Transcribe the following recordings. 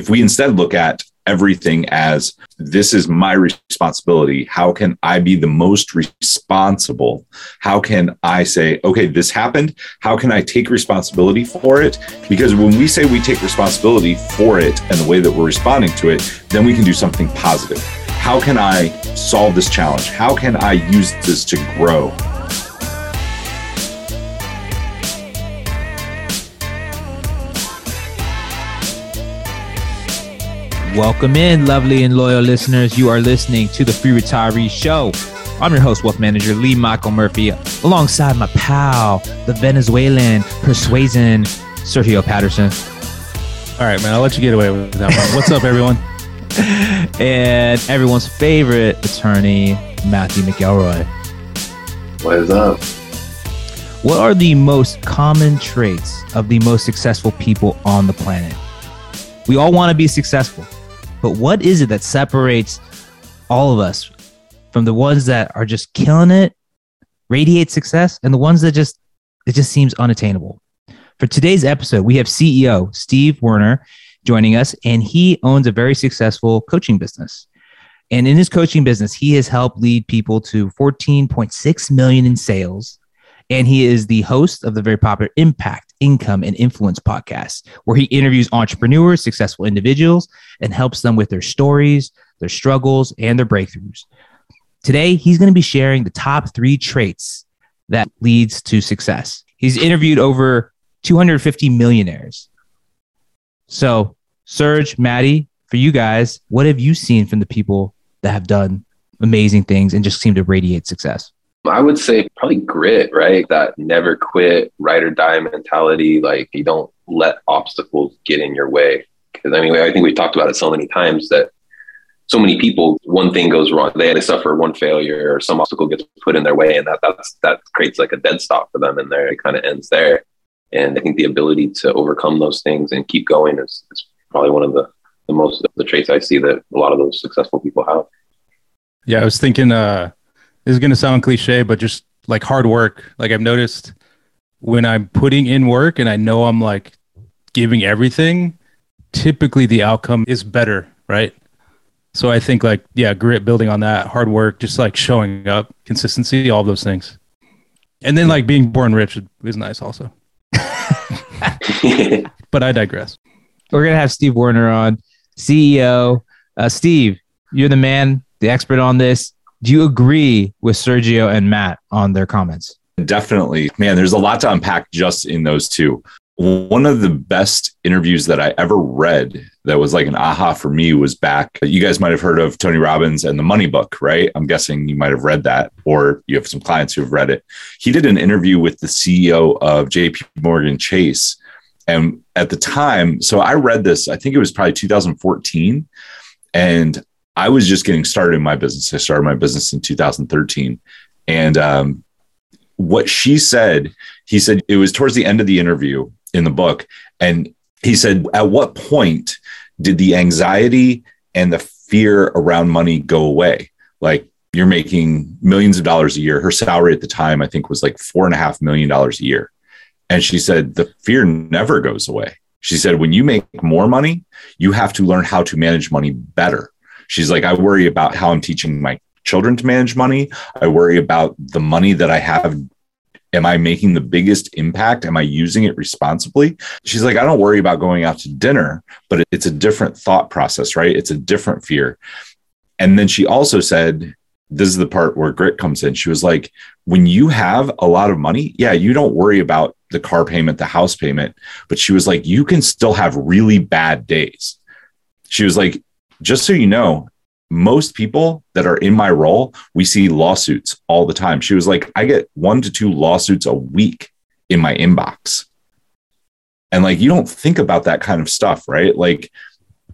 If we instead look at everything as this is my responsibility. How can I be the most responsible? How can I say, okay, this happened? How can I take responsibility for it? Because when we say we take responsibility for it and the way that we're responding to it, then we can do something positive. How can I solve this challenge? How can I use this to grow? Welcome in, lovely and loyal listeners. You are listening to the Free Retiree Show. I'm your host, Wealth Manager Lee Michael Murphy, alongside my pal, the Venezuelan persuasion, Sergio Patterson. All right, man, I'll let you get away with that one. What's up, everyone? and everyone's favorite attorney, Matthew McElroy. What is up? What are the most common traits of the most successful people on the planet? We all want to be successful. But what is it that separates all of us from the ones that are just killing it, radiate success, and the ones that just it just seems unattainable? For today's episode, we have CEO Steve Werner joining us, and he owns a very successful coaching business. And in his coaching business, he has helped lead people to 14.6 million in sales. And he is the host of the very popular Impact Income and Influence podcast, where he interviews entrepreneurs, successful individuals, and helps them with their stories, their struggles, and their breakthroughs. Today, he's going to be sharing the top three traits that leads to success. He's interviewed over 250 millionaires. So, Serge, Maddie, for you guys, what have you seen from the people that have done amazing things and just seem to radiate success? I would say probably grit, right? That never quit, ride or die mentality. Like you don't let obstacles get in your way. Because I mean, I think we've talked about it so many times that so many people, one thing goes wrong, they, they suffer one failure or some obstacle gets put in their way, and that that's that creates like a dead stop for them, and there it kind of ends there. And I think the ability to overcome those things and keep going is, is probably one of the the most the traits I see that a lot of those successful people have. Yeah, I was thinking. uh this is going to sound cliche, but just like hard work. Like I've noticed when I'm putting in work and I know I'm like giving everything, typically the outcome is better, right? So I think like yeah, grit building on that, hard work, just like showing up, consistency, all those things. And then like being born rich is nice also. but I digress. We're gonna have Steve Werner on, CEO. Uh, Steve, you're the man, the expert on this. Do you agree with Sergio and Matt on their comments? Definitely. Man, there's a lot to unpack just in those two. One of the best interviews that I ever read that was like an aha for me was back. You guys might have heard of Tony Robbins and the Money Book, right? I'm guessing you might have read that, or you have some clients who have read it. He did an interview with the CEO of JP Morgan Chase. And at the time, so I read this, I think it was probably 2014. And I was just getting started in my business. I started my business in 2013. And um, what she said, he said it was towards the end of the interview in the book. And he said, At what point did the anxiety and the fear around money go away? Like, you're making millions of dollars a year. Her salary at the time, I think, was like four and a half million dollars a year. And she said, The fear never goes away. She said, When you make more money, you have to learn how to manage money better. She's like, I worry about how I'm teaching my children to manage money. I worry about the money that I have. Am I making the biggest impact? Am I using it responsibly? She's like, I don't worry about going out to dinner, but it's a different thought process, right? It's a different fear. And then she also said, this is the part where grit comes in. She was like, when you have a lot of money, yeah, you don't worry about the car payment, the house payment, but she was like, you can still have really bad days. She was like, just so you know, most people that are in my role, we see lawsuits all the time. She was like, I get one to two lawsuits a week in my inbox. And like, you don't think about that kind of stuff, right? Like,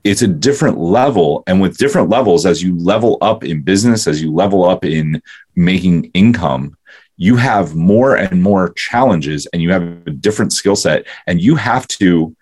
it's a different level. And with different levels, as you level up in business, as you level up in making income, you have more and more challenges and you have a different skill set. And you have to,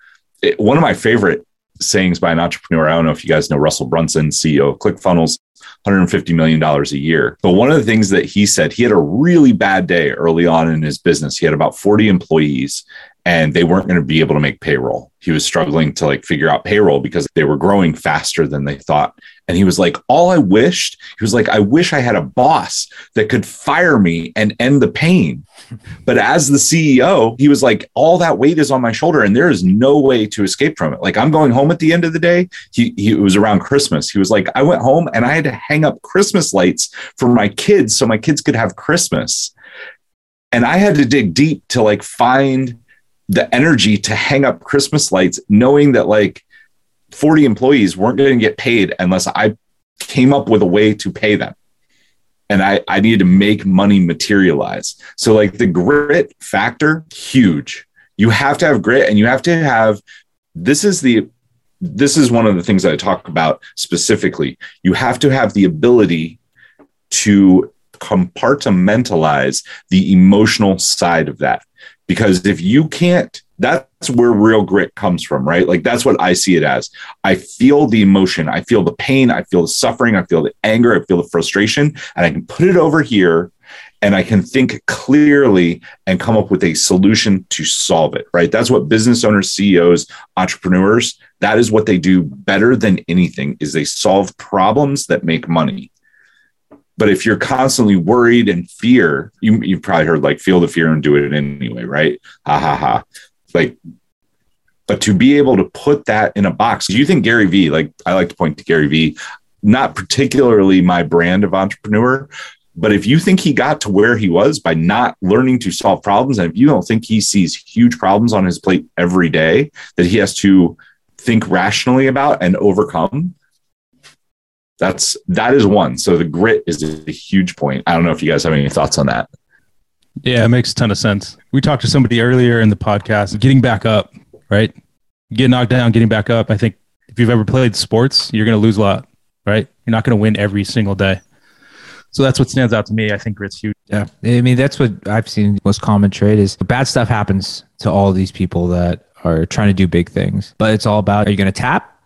one of my favorite sayings by an entrepreneur. I don't know if you guys know Russell Brunson, CEO of ClickFunnels, $150 million a year. But one of the things that he said, he had a really bad day early on in his business. He had about 40 employees and they weren't going to be able to make payroll. He was struggling to like figure out payroll because they were growing faster than they thought. And he was like, All I wished, he was like, I wish I had a boss that could fire me and end the pain. But as the CEO, he was like, All that weight is on my shoulder and there is no way to escape from it. Like, I'm going home at the end of the day. He, he it was around Christmas. He was like, I went home and I had to hang up Christmas lights for my kids so my kids could have Christmas. And I had to dig deep to like find the energy to hang up Christmas lights, knowing that like 40 employees weren't going to get paid unless I came up with a way to pay them. And I, I needed to make money materialize. So, like the grit factor, huge. You have to have grit and you have to have this is the this is one of the things that I talk about specifically. You have to have the ability to compartmentalize the emotional side of that because if you can't that's where real grit comes from right? Like that's what i see it as. I feel the emotion. I feel the pain. I feel the suffering. I feel the anger. I feel the frustration. And i can put it over here and i can think clearly and come up with a solution to solve it right? That's what business owners ceos entrepreneurs that is what they do better than anything is they solve problems that make money. But if you're constantly worried and fear, you, you've probably heard like feel the fear and do it anyway, right? Ha ha ha. Like, but to be able to put that in a box, do you think Gary Vee, like I like to point to Gary Vee, not particularly my brand of entrepreneur, but if you think he got to where he was by not learning to solve problems, and if you don't think he sees huge problems on his plate every day that he has to think rationally about and overcome, that's that is one. So the grit is a huge point. I don't know if you guys have any thoughts on that. Yeah, it makes a ton of sense. We talked to somebody earlier in the podcast, getting back up, right? Get knocked down, getting back up. I think if you've ever played sports, you're going to lose a lot, right? You're not going to win every single day. So that's what stands out to me. I think grit's huge. Yeah. I mean, that's what I've seen most common trait is bad stuff happens to all these people that are trying to do big things. But it's all about are you going to tap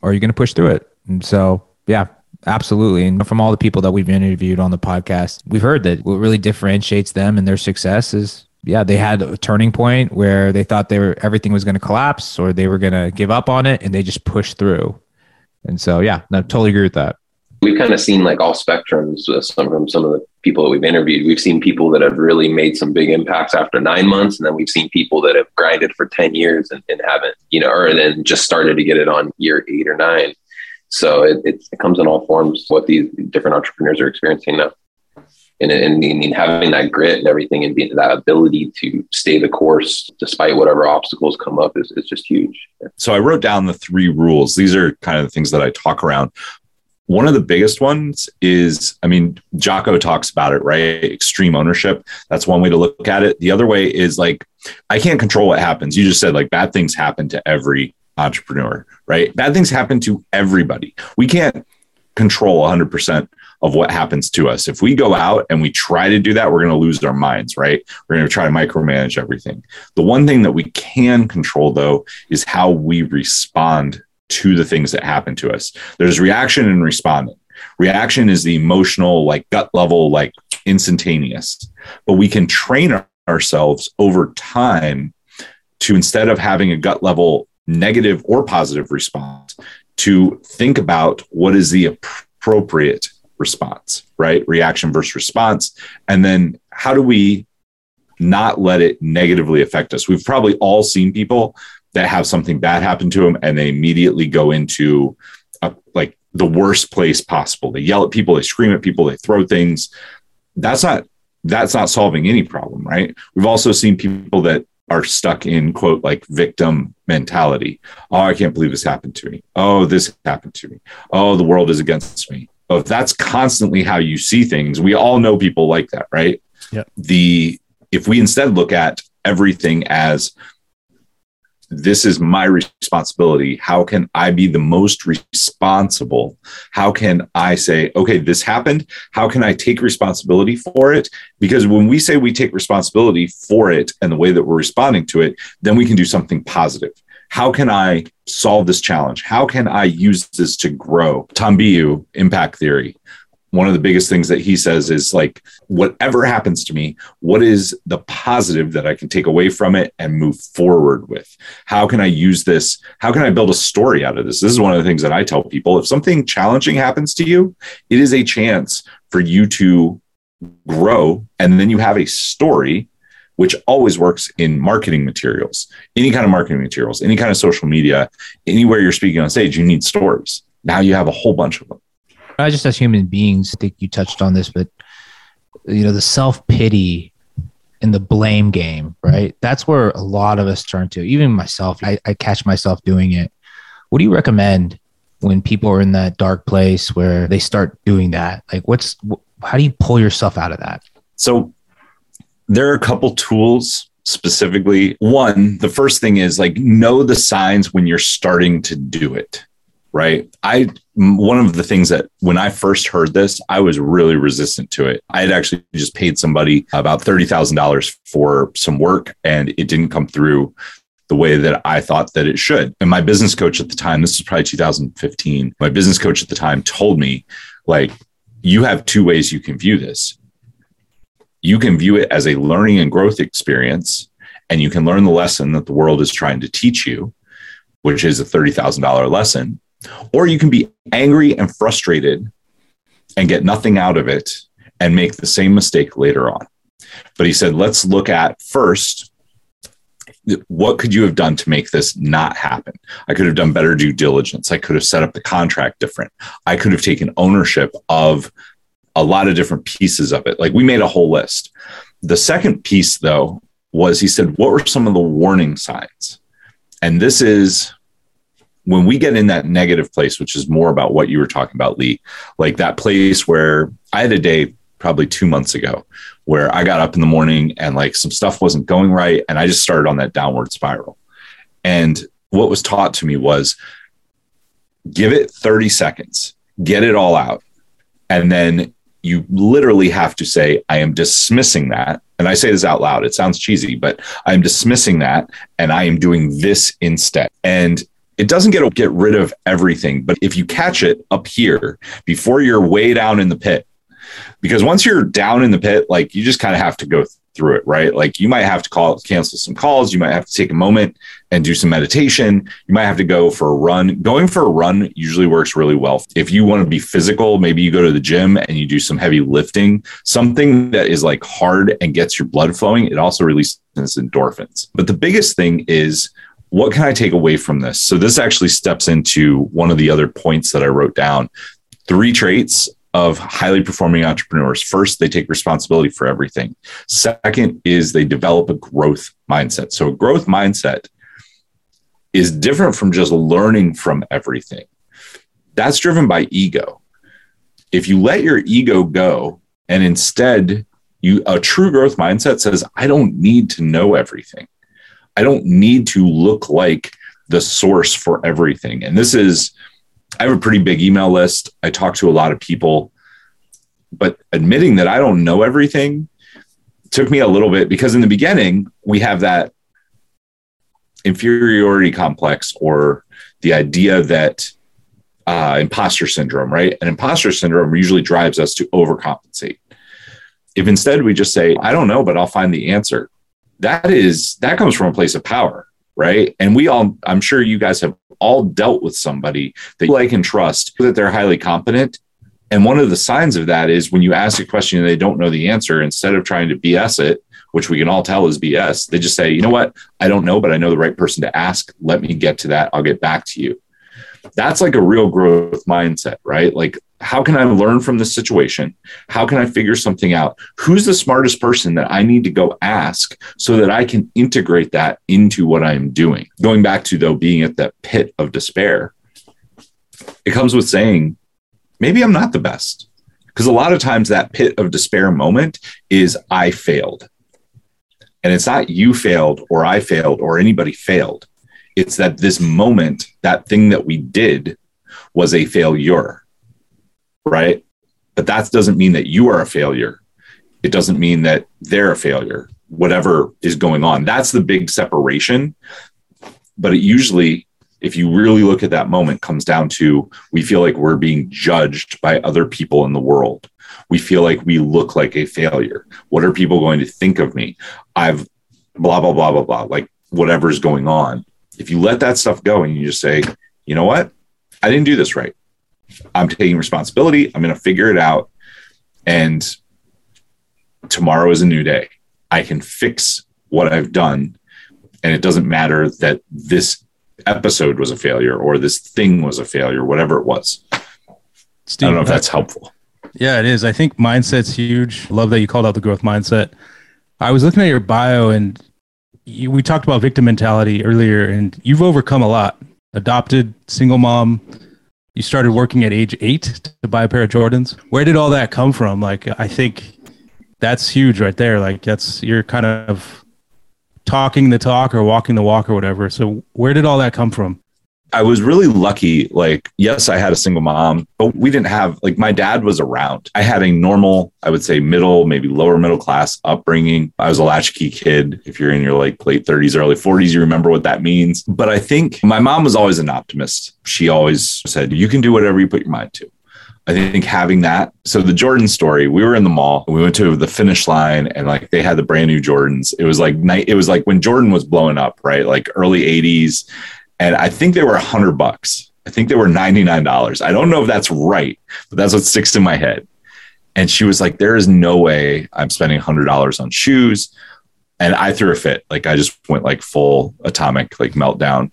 or are you going to push through it? And so yeah, absolutely. And from all the people that we've interviewed on the podcast, we've heard that what really differentiates them and their success is yeah, they had a turning point where they thought they were everything was going to collapse or they were going to give up on it and they just pushed through. And so yeah, I totally agree with that. We've kind of seen like all spectrums with some from some of the people that we've interviewed. We've seen people that have really made some big impacts after nine months, and then we've seen people that have grinded for 10 years and, and haven't, you know, or then just started to get it on year eight or nine. So it, it, it comes in all forms, what these different entrepreneurs are experiencing now. And, and, and having that grit and everything and being that ability to stay the course despite whatever obstacles come up is, is just huge. So I wrote down the three rules. These are kind of the things that I talk around. One of the biggest ones is, I mean, Jocko talks about it, right? Extreme ownership. That's one way to look at it. The other way is like, I can't control what happens. You just said like bad things happen to every entrepreneur, right? Bad things happen to everybody. We can't control 100% of what happens to us. If we go out and we try to do that, we're going to lose our minds, right? We're going to try to micromanage everything. The one thing that we can control, though, is how we respond to the things that happen to us. There's reaction and responding. Reaction is the emotional, like gut level, like instantaneous, but we can train ourselves over time to instead of having a gut level negative or positive response to think about what is the appropriate response, right? Reaction versus response. And then how do we not let it negatively affect us? We've probably all seen people that have something bad happen to them and they immediately go into a, like the worst place possible. They yell at people, they scream at people, they throw things. That's not that's not solving any problem, right? We've also seen people that are stuck in quote like victim mentality. Oh, I can't believe this happened to me. Oh, this happened to me. Oh, the world is against me. If that's constantly how you see things, we all know people like that, right? Yeah. The if we instead look at everything as this is my responsibility. How can I be the most responsible? How can I say, okay, this happened? How can I take responsibility for it? Because when we say we take responsibility for it and the way that we're responding to it, then we can do something positive. How can I solve this challenge? How can I use this to grow? Tom Bilyeu, impact theory. one of the biggest things that he says is like, whatever happens to me, what is the positive that I can take away from it and move forward with? How can I use this? How can I build a story out of this? This is one of the things that I tell people. If something challenging happens to you, it is a chance for you to grow. And then you have a story, which always works in marketing materials, any kind of marketing materials, any kind of social media, anywhere you're speaking on stage, you need stories. Now you have a whole bunch of them. I just as human beings, I think you touched on this, but you know, the self pity and the blame game, right? That's where a lot of us turn to. Even myself, I, I catch myself doing it. What do you recommend when people are in that dark place where they start doing that? Like, what's how do you pull yourself out of that? So, there are a couple tools specifically. One, the first thing is like know the signs when you're starting to do it right? I one of the things that when I first heard this, I was really resistant to it. I had actually just paid somebody about thirty thousand dollars for some work, and it didn't come through the way that I thought that it should. And my business coach at the time, this is probably 2015, my business coach at the time told me, like, you have two ways you can view this. You can view it as a learning and growth experience, and you can learn the lesson that the world is trying to teach you, which is a $30,000 lesson or you can be angry and frustrated and get nothing out of it and make the same mistake later on. But he said, let's look at first what could you have done to make this not happen? I could have done better due diligence. I could have set up the contract different. I could have taken ownership of a lot of different pieces of it. Like we made a whole list. The second piece, though, was he said, What were some of the warning signs? And this is when we get in that negative place, which is more about what you were talking about, Lee, like that place where I had a day probably two months ago where I got up in the morning and like some stuff wasn't going right. And I just started on that downward spiral. And what was taught to me was give it 30 seconds, get it all out. And then you literally have to say, I am dismissing that. And I say this out loud. It sounds cheesy, but I'm dismissing that and I am doing this instead. And it doesn't get get rid of everything, but if you catch it up here before you're way down in the pit, because once you're down in the pit, like you just kind of have to go through it, right? Like you might have to call cancel some calls, you might have to take a moment and do some meditation. You might have to go for a run. Going for a run usually works really well. If you want to be physical, maybe you go to the gym and you do some heavy lifting, something that is like hard and gets your blood flowing. It also releases endorphins. But the biggest thing is what can I take away from this? So this actually steps into one of the other points that I wrote down. Three traits of highly performing entrepreneurs. First, they take responsibility for everything. Second is they develop a growth mindset. So a growth mindset is different from just learning from everything. That's driven by ego. If you let your ego go and instead you a true growth mindset says I don't need to know everything. I don't need to look like the source for everything. And this is, I have a pretty big email list. I talk to a lot of people, but admitting that I don't know everything took me a little bit because in the beginning, we have that inferiority complex or the idea that uh, imposter syndrome, right? And imposter syndrome usually drives us to overcompensate. If instead we just say, I don't know, but I'll find the answer, that is that comes from a place of power right and we all i'm sure you guys have all dealt with somebody that you like? and trust that they're highly competent. And one of the signs of that is when you ask a question and they don't know the answer instead of trying to bs it which we can all tell is bs they just say you know what? I don't know but i know the right person to ask. Let me get to that. I'll get back to you. That's like a real growth mindset right? Like how can I learn from this situation? How can I figure something out? Who's the smartest person that I need to go ask so that I can integrate that into what I'm doing? Going back to, though, being at that pit of despair, it comes with saying, maybe I'm not the best. Because a lot of times that pit of despair moment is, I failed. And it's not you failed or I failed or anybody failed. It's that this moment, that thing that we did was a failure right? But that doesn't mean that you are a failure. It doesn't mean that they're a failure, whatever is going on. That's the big separation. But it usually if you really look at that moment, comes down to we feel like we're being judged by other people in the world. We feel like we look like a failure. What are people going to think of me? I've blah, blah, blah, blah, blah, like whatever's going on. If you let that stuff go and you just say, you know what? I didn't do this right. I'm taking responsibility. I'm going to figure it out. And tomorrow is a new day. I can fix what I've done. And it doesn't matter that this episode was a failure or this thing was a failure, whatever it was. Steve, I don't know if that's helpful. Yeah, it is. I think mindset's huge. Love that you called out the growth mindset. I was looking at your bio and you, we talked about victim mentality earlier, and you've overcome a lot. Adopted, single mom. You started working at age eight to buy a pair of Jordans. Where did all that come from? Like, I think that's huge right there. Like, that's you're kind of talking the talk or walking the walk or whatever. So, where did all that come from? I was really lucky. Like, yes, I had a single mom, but we didn't have, like, my dad was around. I had a normal, I would say middle, maybe lower middle class upbringing. I was a latchkey kid. If you're in your like late 30s, early 40s, you remember what that means. But I think my mom was always an optimist. She always said, you can do whatever you put your mind to. I think having that. So the Jordan story, we were in the mall. We went to the finish line and like they had the brand new Jordans. It was like night. It was like when Jordan was blowing up, right? Like early 80s and I think they were a hundred bucks. I think they were $99. I don't know if that's right, but that's what sticks in my head. And she was like, there is no way I'm spending hundred dollars on shoes. And I threw a fit. Like I just went like full atomic, like meltdown.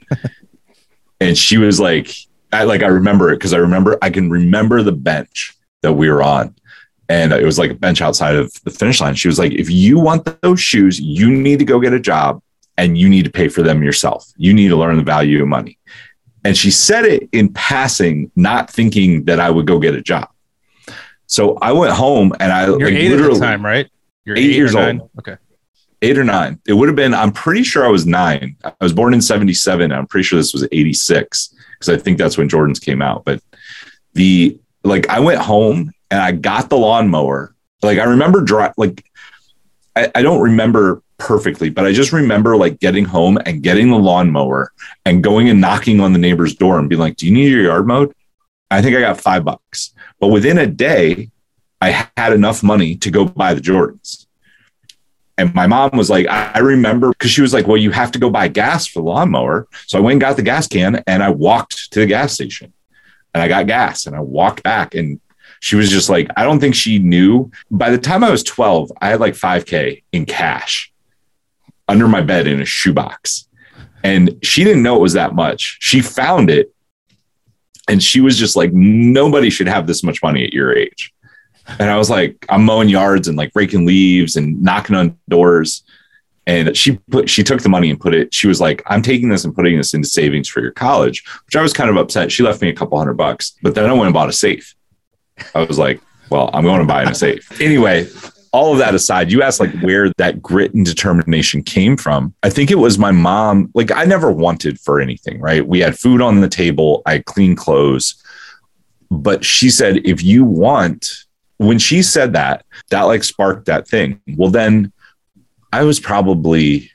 and she was like, I like, I remember it because I remember, I can remember the bench that we were on. And it was like a bench outside of the finish line. She was like, if you want those shoes, you need to go get a job and you need to pay for them yourself. You need to learn the value of money. And she said it in passing, not thinking that I would go get a job. So I went home and I You're like, eight at the time, right? You're eight, eight years old. Okay. Eight or nine. It would have been, I'm pretty sure I was nine. I was born in 77. I'm pretty sure this was 86 because I think that's when Jordans came out. But the, like, I went home and I got the lawnmower. Like, I remember, dry, like, I, I don't remember perfectly, but I just remember like getting home and getting the lawnmower and going and knocking on the neighbor's door and being like, Do you need your yard mowed? I think I got five bucks. But within a day, I had enough money to go buy the Jordans. And my mom was like, I remember because she was like, Well, you have to go buy gas for the lawnmower. So I went and got the gas can and I walked to the gas station and I got gas and I walked back and she was just like, I don't think she knew. By the time I was 12, I had like 5K in cash under my bed in a shoebox. And she didn't know it was that much. She found it and she was just like, nobody should have this much money at your age. And I was like, I'm mowing yards and like raking leaves and knocking on doors. And she put, she took the money and put it, she was like, I'm taking this and putting this into savings for your college, which I was kind of upset. She left me a couple hundred bucks, but then I went and bought a safe. I was like, well, I'm going to buy a safe. Anyway, all of that aside, you asked like where that grit and determination came from. I think it was my mom. Like I never wanted for anything, right? We had food on the table, I clean clothes. But she said, if you want, when she said that, that like sparked that thing. Well, then I was probably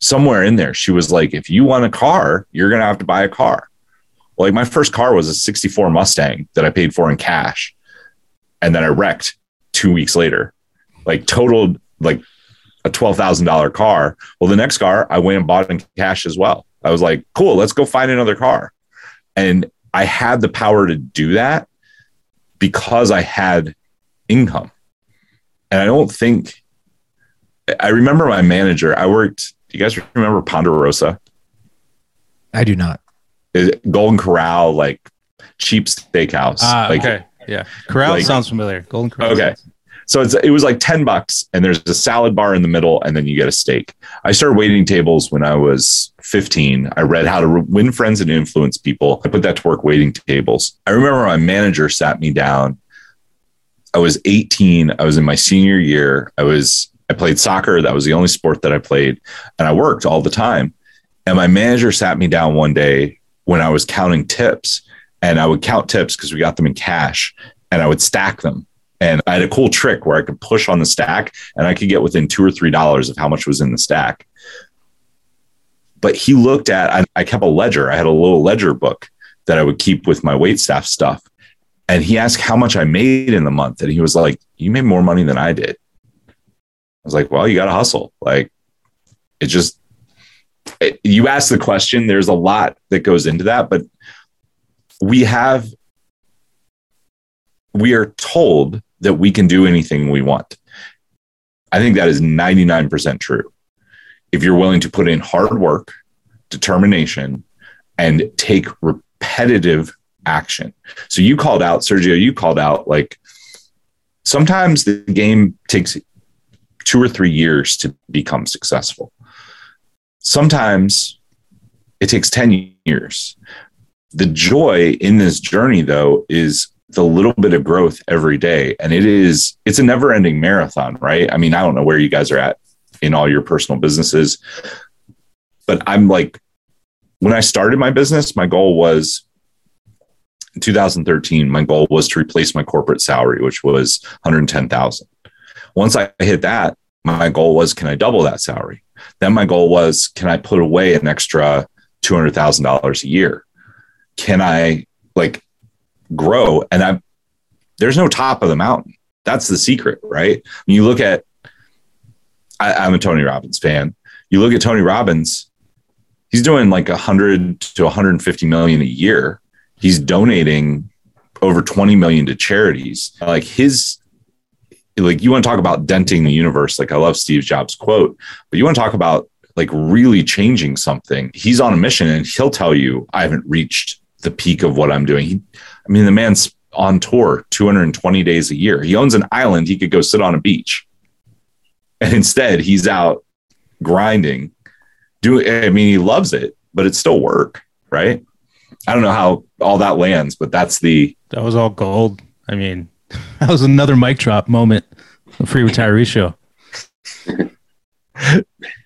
somewhere in there. She was like, if you want a car, you're going to have to buy a car. Like my first car was a 64 Mustang that I paid for in cash. And then I wrecked two weeks later, like totaled like a $12,000 car. Well, the next car I went and bought in cash as well. I was like, cool, let's go find another car. And I had the power to do that because I had income. And I don't think, I remember my manager, I worked, do you guys remember Ponderosa? I do not. Golden Corral, like cheap steakhouse. Ah, like, okay. Yeah. Corral like, sounds familiar. Golden Corral. Okay. So it's it was like 10 bucks and there's a salad bar in the middle and then you get a steak. I started waiting tables when I was 15. I read how to win friends and influence people. I put that to work waiting tables. I remember my manager sat me down. I was 18. I was in my senior year. I was I played soccer. That was the only sport that I played and I worked all the time. And my manager sat me down one day when I was counting tips and I would count tips because we got them in cash and I would stack them and I had a cool trick where I could push on the stack and I could get within two or three dollars of how much was in the stack. But he looked at, I, I kept a ledger. I had a little ledger book that I would keep with my wait staff stuff. And he asked how much I made in the month. And he was like, You made more money than I did. I was like, Well, you got to hustle. Like, it just, it, you ask the question, there's a lot that goes into that. But we have, we are told that we can do anything we want. I think that is 99% true. If you're willing to put in hard work, determination, and take repetitive action. So you called out, Sergio, you called out like sometimes the game takes two or three years to become successful. Sometimes it takes 10 years. The joy in this journey, though, is the little bit of growth every day. And it is, it's a never ending marathon, right? I mean, I don't know where you guys are at in all your personal businesses, but I'm like, when I started my business, my goal was in 2013, my goal was to replace my corporate salary, which was 110,000. Once I hit that, my goal was, can I double that salary? Then my goal was, can I put away an extra $200,000 a year? Can I like grow? And I, there's no top of the mountain. That's the secret, right? When you look at, I, I'm a Tony Robbins fan. You look at Tony Robbins, he's doing like 100 to 150 million a year. He's donating over 20 million to charities. Like his like you want to talk about denting the universe like I love Steve Jobs quote, but you want to talk about like really changing something. He's on a mission and he'll tell you I haven't reached the peak of what I'm doing. He, I mean, the man's on tour 220 days a year. He owns an island he could go sit on a beach. And instead, he's out grinding do I mean he loves it, but it's still work, right? I don't know how all that lands, but that's the that was all gold. I mean, that was another mic drop moment, a free retiree show.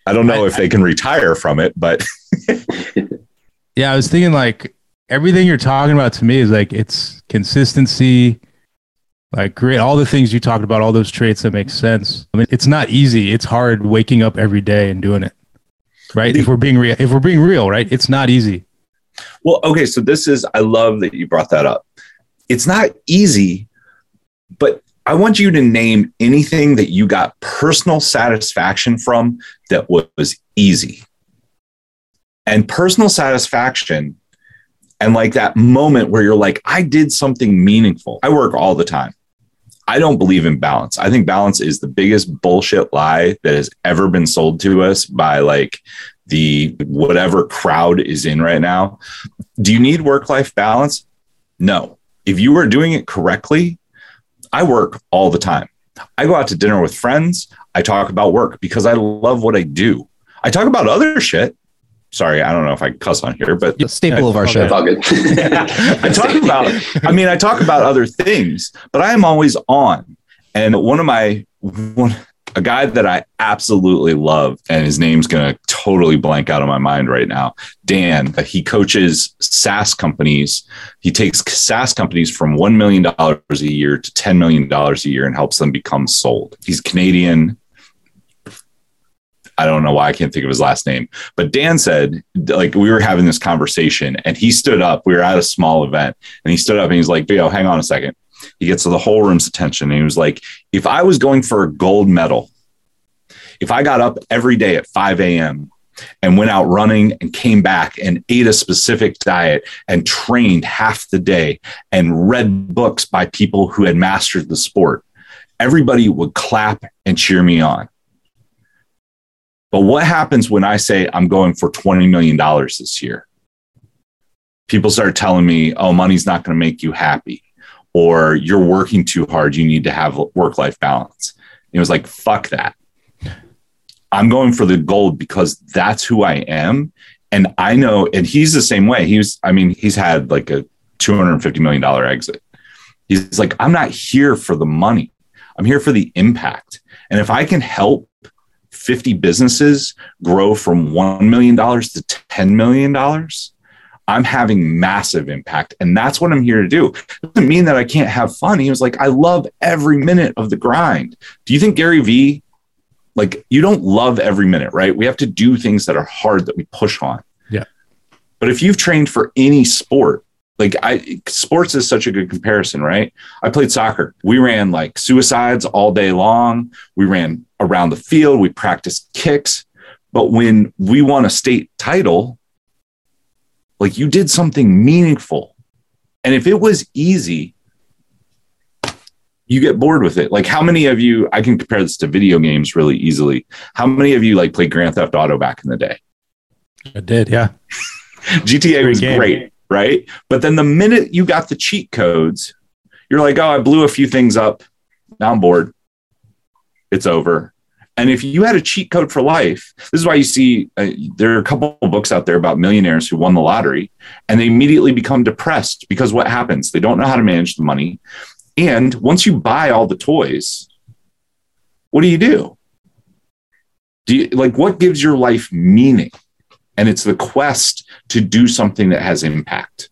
I don't know I, if they can retire from it, but yeah, I was thinking like everything you're talking about to me is like it's consistency, like great, all the things you talked about, all those traits that make sense. I mean, it's not easy. It's hard waking up every day and doing it right? The, if we're being real, if we're being real, right? It's not easy. Well, okay, so this is I love that you brought that up. It's not easy, but I want you to name anything that you got personal satisfaction from that was easy. And personal satisfaction and like that moment where you're like, I did something meaningful. I work all the time. I don't believe in balance. I think balance is the biggest bullshit lie that has ever been sold to us by like the whatever crowd is in right now. Do you need work life balance? No. If you are doing it correctly, I work all the time. I go out to dinner with friends. I talk about work because I love what I do. I talk about other shit sorry, I don't know if I cuss on here, but the staple of our show. It's all good. I talk about, I mean, I talk about other things, but I am always on. And one of my, one, a guy that I absolutely love, and his name's going to totally blank out of my mind right now. Dan, he coaches SaaS companies. He takes SaaS companies from $1 million a year to $10 million a year and helps them become sold. He's Canadian. I don't know why I can't think of his last name, but Dan said, like, we were having this conversation and he stood up. We were at a small event and he stood up and he's like, yo, hang on a second. He gets the whole room's attention and he was like, if I was going for a gold medal, if I got up every day at 5 a.m. and went out running and came back and ate a specific diet and trained half the day and read books by people who had mastered the sport, everybody would clap and cheer me on. But what happens when I say I'm going for $20 million this year? People start telling me, oh, money's not going to make you happy, or you're working too hard. You need to have work life balance. And it was like, fuck that. I'm going for the gold because that's who I am. And I know, and he's the same way. He was, I mean, he's had like a $250 million exit. He's like, I'm not here for the money. I'm here for the impact. And if I can help 50 businesses grow from $1 million to $10 million, I'm having massive impact. And that's what I'm here to do. It doesn't mean that I can't have fun. He was like, I love every minute of the grind. Do you think Gary Vee like you don't love every minute, right? We have to do things that are hard that we push on. Yeah. But if you've trained for any sport, like I sports is such a good comparison, right? I played soccer. We ran like suicides all day long. We ran around the field, we practiced kicks. But when we won a state title, like you did something meaningful. And if it was easy, you get bored with it. Like how many of you I can compare this to video games really easily. How many of you like played Grand Theft Auto back in the day? I did, yeah. GTA was great, right? But then the minute you got the cheat codes, you're like, oh, I blew a few things up. Now I'm bored. It's over. And if you had a cheat code for life, this is why you see uh, there are a couple books out there about millionaires who won the lottery and they immediately become depressed because what happens? They don't know how to manage the money. And once you buy all the toys, what do you do? Do you like what gives your life meaning? And it's the quest to do something that has impact.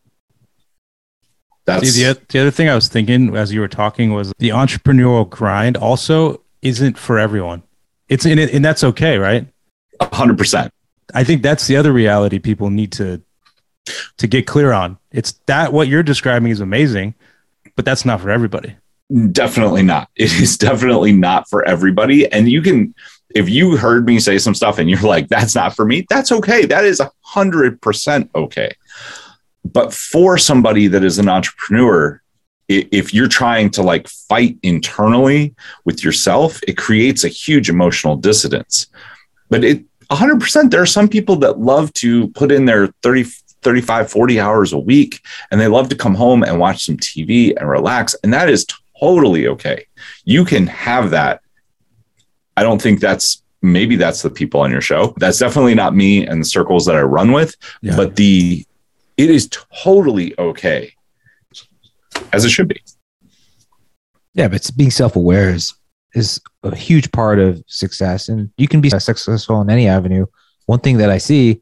That's See, the, the other thing I was thinking as you were talking was the entrepreneurial grind also isn't for everyone. It's in it, and that's okay, right? hundred percent. I think that's the other reality people need to to get clear on. It's that what you're describing is amazing, but that's not for everybody. Definitely not. It is definitely not for everybody. And you can, if you heard me say some stuff and you're like, that's not for me, that's okay. That is a hundred percent okay. But for somebody that is an entrepreneur, if you're trying to like fight internally with yourself, it creates a huge emotional dissidence. But it 100%, there are some people that love to put in their 30, 35, 40 hours a week and they love to come home and watch some TV and relax. And that is totally okay. You can have that. I don't think that's maybe that's the people on your show. That's definitely not me and the circles that I run with, Yeah. but the it is totally okay as it should be. Yeah, but being self-aware is is a huge part of success, and you can be successful in any avenue. One thing that I see,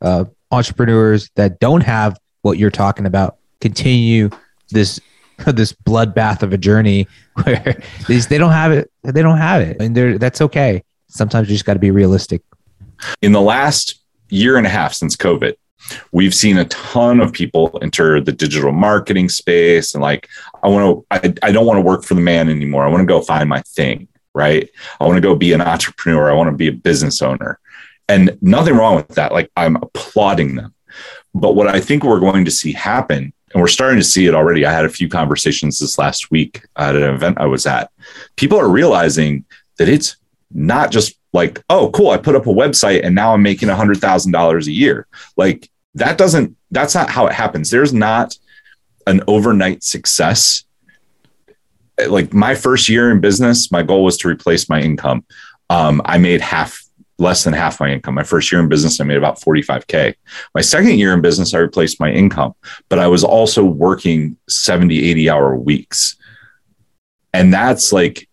uh, entrepreneurs that don't have what you're talking about continue this this bloodbath of a journey where these they don't have it. They don't have it, and they're that's okay. Sometimes you just got to be realistic. in the last year and a half since COVID, we've seen a ton of people enter the digital marketing space and like, I want to, I, I don't want to work for the man anymore. I want to go find my thing, right? I want to go be an entrepreneur. I want to be a business owner. And nothing wrong with that. Like, I'm applauding them. But what I think we're going to see happen, and we're starting to see it already. I had a few conversations this last week at an event I was at. People are realizing that it's not just like, oh, cool, I put up a website and now I'm making $100,000 a year. Like, that doesn't, that's not how it happens. There's not an overnight success. Like, my first year in business, my goal was to replace my income. Um, I made half, less than half my income. My first year in business, I made about 45K. My second year in business, I replaced my income, but I was also working 70, 80 hour weeks. And that's like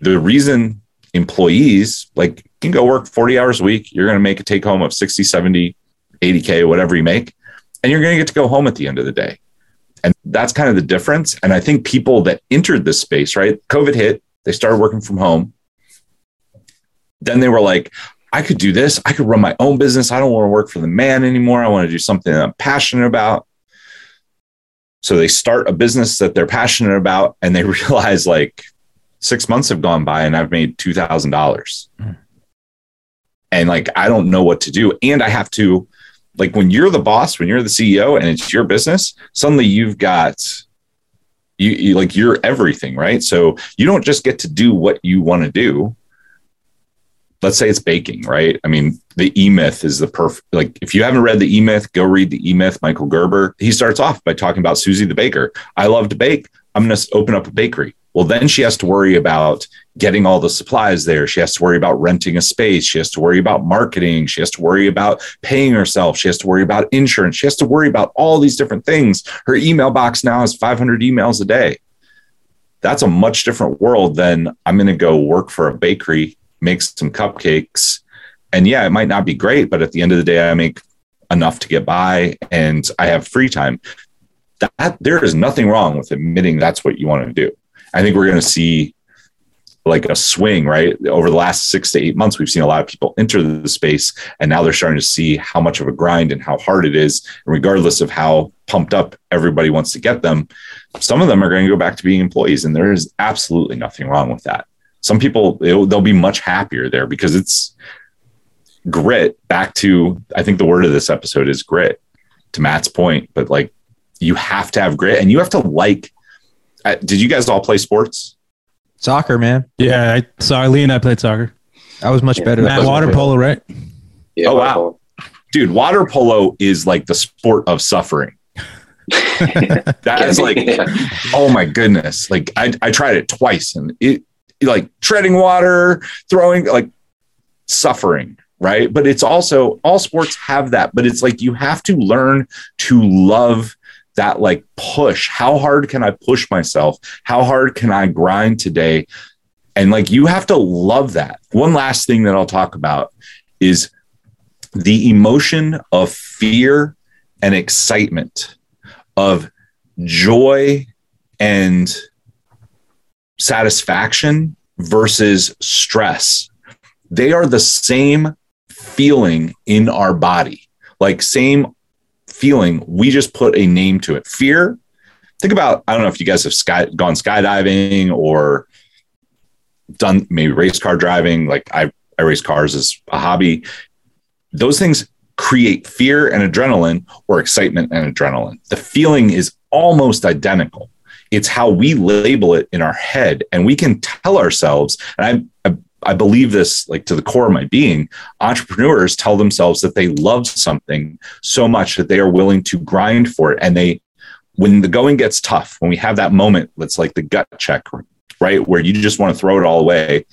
the reason employees like you can go work 40 hours a week you're going to make a take home of 60 70 80k whatever you make and you're going to get to go home at the end of the day and that's kind of the difference and i think people that entered this space right covid hit they started working from home then they were like i could do this i could run my own business i don't want to work for the man anymore i want to do something that i'm passionate about so they start a business that they're passionate about and they realize like six months have gone by and I've made two thousand dollars. Mm. And like I don't know what to do. And I have to like when you're the boss, when you're the CEO and it's your business, suddenly you've got you, you like you're everything, right? So you don't just get to do what you want to do. Let's say it's baking, right? I mean, the E Myth is the perfect. Like, if you haven't read the E Myth, go read the E Myth. Michael Gerber. He starts off by talking about Susie the baker. I love to bake. I'm going to open up a bakery. Well, then she has to worry about getting all the supplies there. She has to worry about renting a space. She has to worry about marketing. She has to worry about paying herself. She has to worry about insurance. She has to worry about all these different things. Her email box now has 500 emails a day. That's a much different world than I'm going to go work for a bakery, make some cupcakes. And yeah, it might not be great, but at the end of the day, I make enough to get by and I have free time. That there is nothing wrong with admitting that's what you want to do. I think we're going to see like a swing, right? Over the last six to eight months, we've seen a lot of people enter the space and now they're starting to see how much of a grind and how hard it is. And regardless of how pumped up everybody wants to get them, some of them are going to go back to being employees. And there is absolutely nothing wrong with that. Some people, they'll be much happier there because it's grit. Back to, I think the word of this episode is grit to Matt's point, but like you have to have grit and you have to like. Uh, did you guys all play sports? Soccer, man. Yeah, I saw Lee and I played soccer. I was much Yeah. better. Matt, water polo, right? Yeah, Oh, wow. Dude, water polo is like the sport of suffering. That is like, Yeah. oh my goodness. Like I, I tried it twice and it like treading water, throwing like suffering, right? But it's also all sports have that, but it's like you have to learn to love that like push. How hard can I push myself? How hard can I grind today? And like you have to love that. One last thing that I'll talk about is the emotion of fear and excitement, of joy and satisfaction versus stress. They are the same feeling in our body, like same feeling. We just put a name to it. Fear. Think about, I don't know if you guys have sky, gone skydiving or done maybe race car driving. Like I, I race cars as a hobby. Those things create fear and adrenaline or excitement and adrenaline. The feeling is almost identical. It's how we label it in our head. And we can tell ourselves, and I, I, I believe this like to the core of my being, entrepreneurs tell themselves that they love something so much that they are willing to grind for it. And they, when the going gets tough, when we have that moment that's like the gut check, right? Where you just want to throw it all away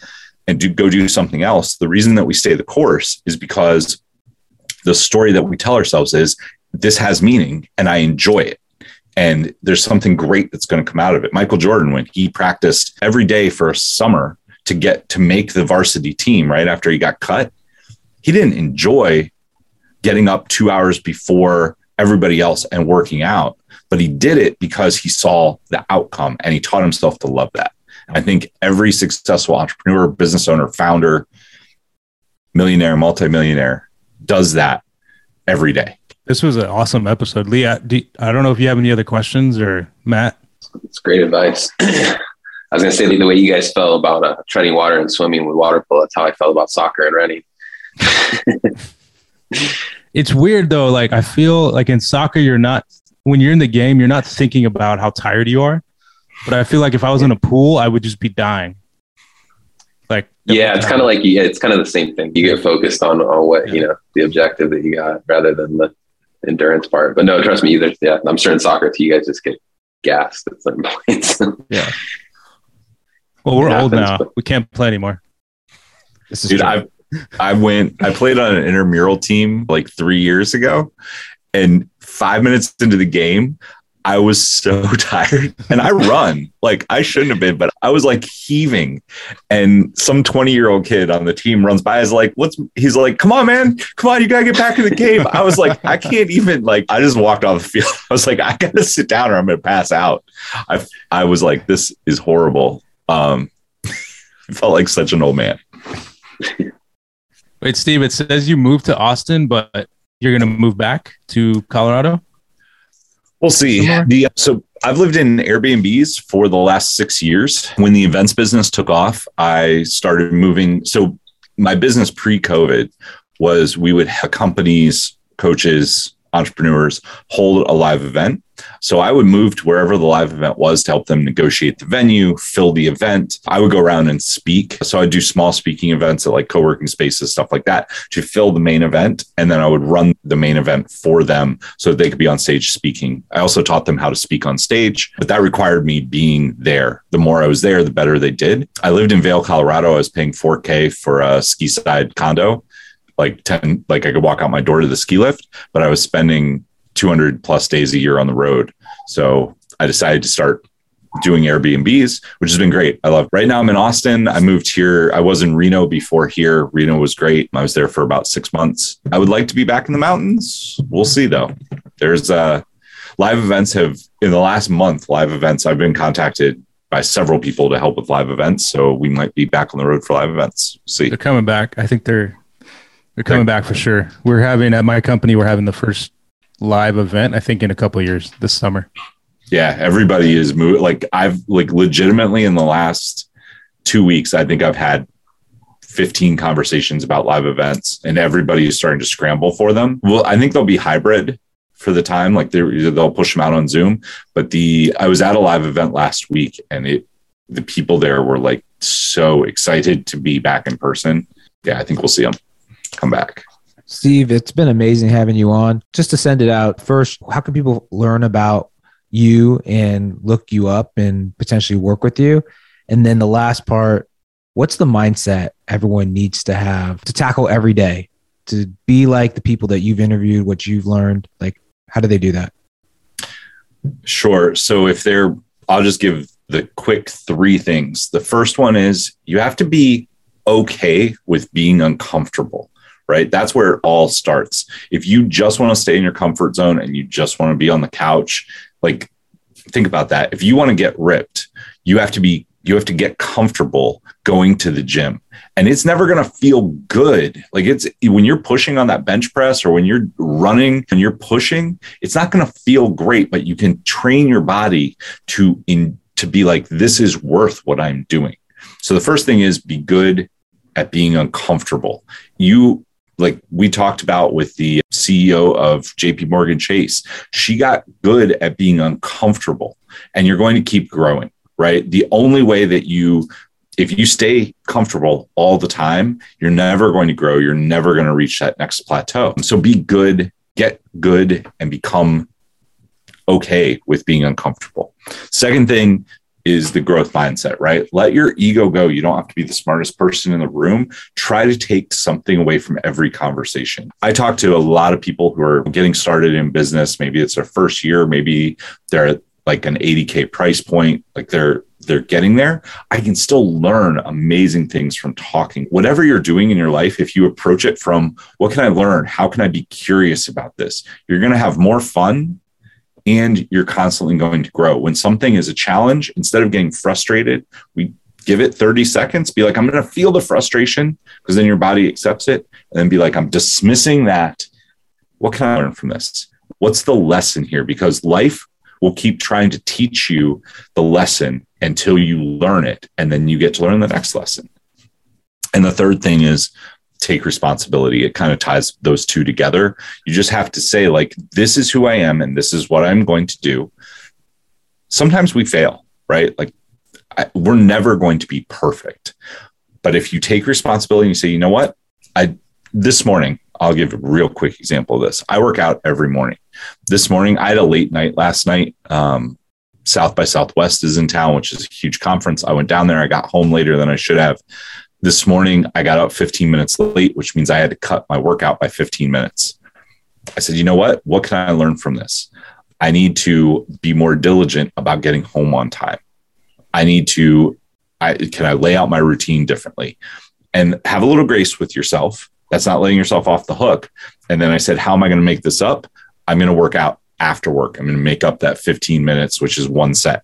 and do go do something else. The reason that we stay the course is because the story that we tell ourselves is this has meaning and I enjoy it. And there's something great that's going to come out of it. Michael Jordan, when he practiced every day for a summer to get to make the varsity team right after he got cut, he didn't enjoy getting up two hours before everybody else and working out, but he did it because he saw the outcome and he taught himself to love that. I think every successful entrepreneur, business owner, founder, millionaire, multimillionaire does that every day. This was an awesome episode. Lee, I, do, I don't know if you have any other questions or Matt. It's great advice. I was going to say the way you guys felt about uh, treading water and swimming with water polo. That's how I felt about soccer and running. It's weird though. Like I feel like in soccer, you're not when you're in the game, you're not thinking about how tired you are. But I feel like if I was in a pool, I would just be dying. Like Yeah, it's kind of like yeah, it's kind of the same thing. You get focused on on what you know the objective that you got rather than the endurance part. But no, trust me, either. Yeah, I'm sure in soccer too, you guys just get gassed at certain points. Yeah. Well, we're it old now. but- We can't play anymore. This is Dude. I I went I played on an intramural team like 3 years ago and 5 minutes into the game I was so tired and I run. Like I shouldn't have been but I was like heaving. And some 20 year old kid on the team runs by. Is like what's he's like come on man. Come on. You got to get back in the game. I was like I can't even like I just walked off the field. I was like I got to sit down or I'm to pass out. I I was like this is horrible. Um I felt like such an old man. Wait, Steve, it says you moved to Austin, but you're to move back to Colorado. We'll see. Similar? The, so I've lived in Airbnbs for the last six years. When the events business took off, I started moving. So my business pre-COVID was we would have companies, coaches, entrepreneurs hold a live event. So I would move to wherever the live event was to help them negotiate the venue, fill the event. I would go around and speak. So I'd do small speaking events at like co-working spaces, stuff like that to fill the main event. And then I would run the main event for them so that they could be on stage speaking. I also taught them how to speak on stage, but that required me being there. The more I was there, the better they did. I lived in Vail, Colorado. I was paying 4K for a ski side condo like 10 like i could walk out my door to the ski lift but i was spending 200 plus days a year on the road. So i decided to start doing airbnbs which has been great. I love right now i'm in austin. I moved here. I was in reno before here. Reno was great. I was there for about six months. I would like to be back in the mountains. We'll see though. There's uh live events have in the last month live events i've been contacted by several people to help with live events. So we might be back on the road for live events. See, They're coming back. I think they're they're coming back for sure. We're having at my company. We're having the first live event. I think in a couple of years this summer. yeah, everybody is moving. Like I've like legitimately in the last two weeks, I think I've had 15 conversations about live events and everybody is starting to scramble for them. Well, I think they'll be hybrid for the time. Like they'll push them out on Zoom. But the, I was at a live event last week and it, the people there were like so excited to be back in person. Yeah, I think we'll see them come back. Steve, it's been amazing having you on. Just to send it out, first, how can people learn about you and look you up and potentially work with you? And then the last part, what's the mindset everyone needs to have to tackle every day to be like the people that you've interviewed, what you've learned? Like, how do they do that? Sure. So if they're, I'll just give the quick three things. The first one is you have to be okay with being uncomfortable, right? That's where it all starts. If you just want to stay in your comfort zone and you just want to be on the couch, like think about that. If you want to get ripped, you have to be you have to get comfortable going to the gym and it's never going to feel good like it's when you're pushing on that bench press or when you're running and you're pushing it's not going to feel great but you can train your body to in to be like this is worth what i'm doing so the first thing is be good at being uncomfortable you like we talked about with the CEO of JP Morgan Chase she got good at being uncomfortable and you're going to keep growing right? The only way that you, if you stay comfortable all the time, you're never going to grow. You're never going to reach that next plateau. So be good, get good, and become okay with being uncomfortable. Second thing is the growth mindset, right? Let your ego go. You don't have to be the smartest person in the room. Try to take something away from every conversation. I talk to a lot of people who are getting started in business. Maybe it's their first year, maybe they're at like an 80k price point like they're they're getting there i can still learn amazing things from talking whatever you're doing in your life if you approach it from what can i learn how can i be curious about this you're going to have more fun and you're constantly going to grow when something is a challenge instead of getting frustrated we give it 30 seconds be like i'm going to feel the frustration because then your body accepts it and then be like i'm dismissing that what can i learn from this what's the lesson here because life will keep trying to teach you the lesson until you learn it. And then you get to learn the next lesson. And the third thing is take responsibility. It kind of ties those two together. You just have to say, like, this is who I am and this is what I'm going to do. Sometimes we fail, right? Like, I, we're never going to be perfect. But if you take responsibility and you say, you know what? I this morning, I'll give a real quick example of this. I work out every morning. This morning, I had a late night last night. Um, South by Southwest is in town, which is a huge conference. I went down there. I got home later than I should have. This morning, I got up 15 minutes late, which means I had to cut my workout by 15 minutes. I said, you know what? What can I learn from this? I need to be more diligent about getting home on time. I need to, I, can I lay out my routine differently and have a little grace with yourself that's not letting yourself off the hook. And then I said, How am I going to make this up? I'm going to work out after work. I'm going to make up that 15 minutes, which is one set.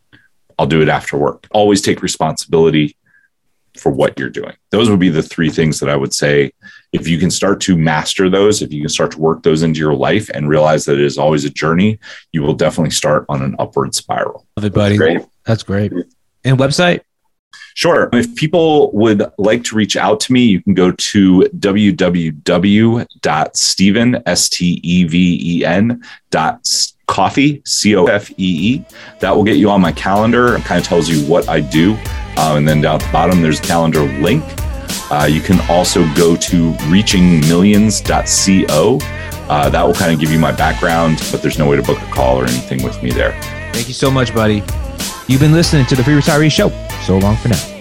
I'll do it after work. Always take responsibility for what you're doing. Those would be the three things that I would say. If you can start to master those, if you can start to work those into your life and realize that it is always a journey, you will definitely start on an upward spiral. Love it, buddy. Great. That's great. And website? Sure. If people would like to reach out to me, you can go to www.steven, S-T-E-V-E-N dot coffee, C-O-F-E-E. That will get you on my calendar. It kind of tells you what I do. Um, and then down at the bottom, there's a calendar link. Uh, you can also go to reachingmillions.co. Uh, that will kind of give you my background, but there's no way to book a call or anything with me there. Thank you so much, buddy. You've been listening to the Free Retiree Show. So long for now.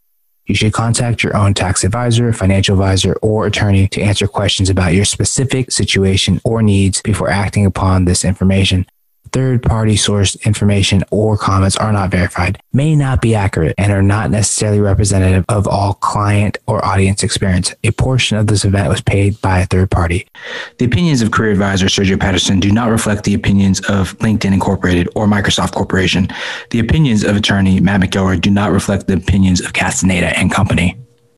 You should contact your own tax advisor, financial advisor, or attorney to answer questions about your specific situation or needs before acting upon this information. Third party sourced information or comments are not verified, may not be accurate, and are not necessarily representative of all client or audience experience. A portion of this event was paid by a third party. The opinions of career advisor Sergio Patterson do not reflect the opinions of LinkedIn Incorporated or Microsoft Corporation. The opinions of attorney Matt McElroy do not reflect the opinions of Castaneda and Company.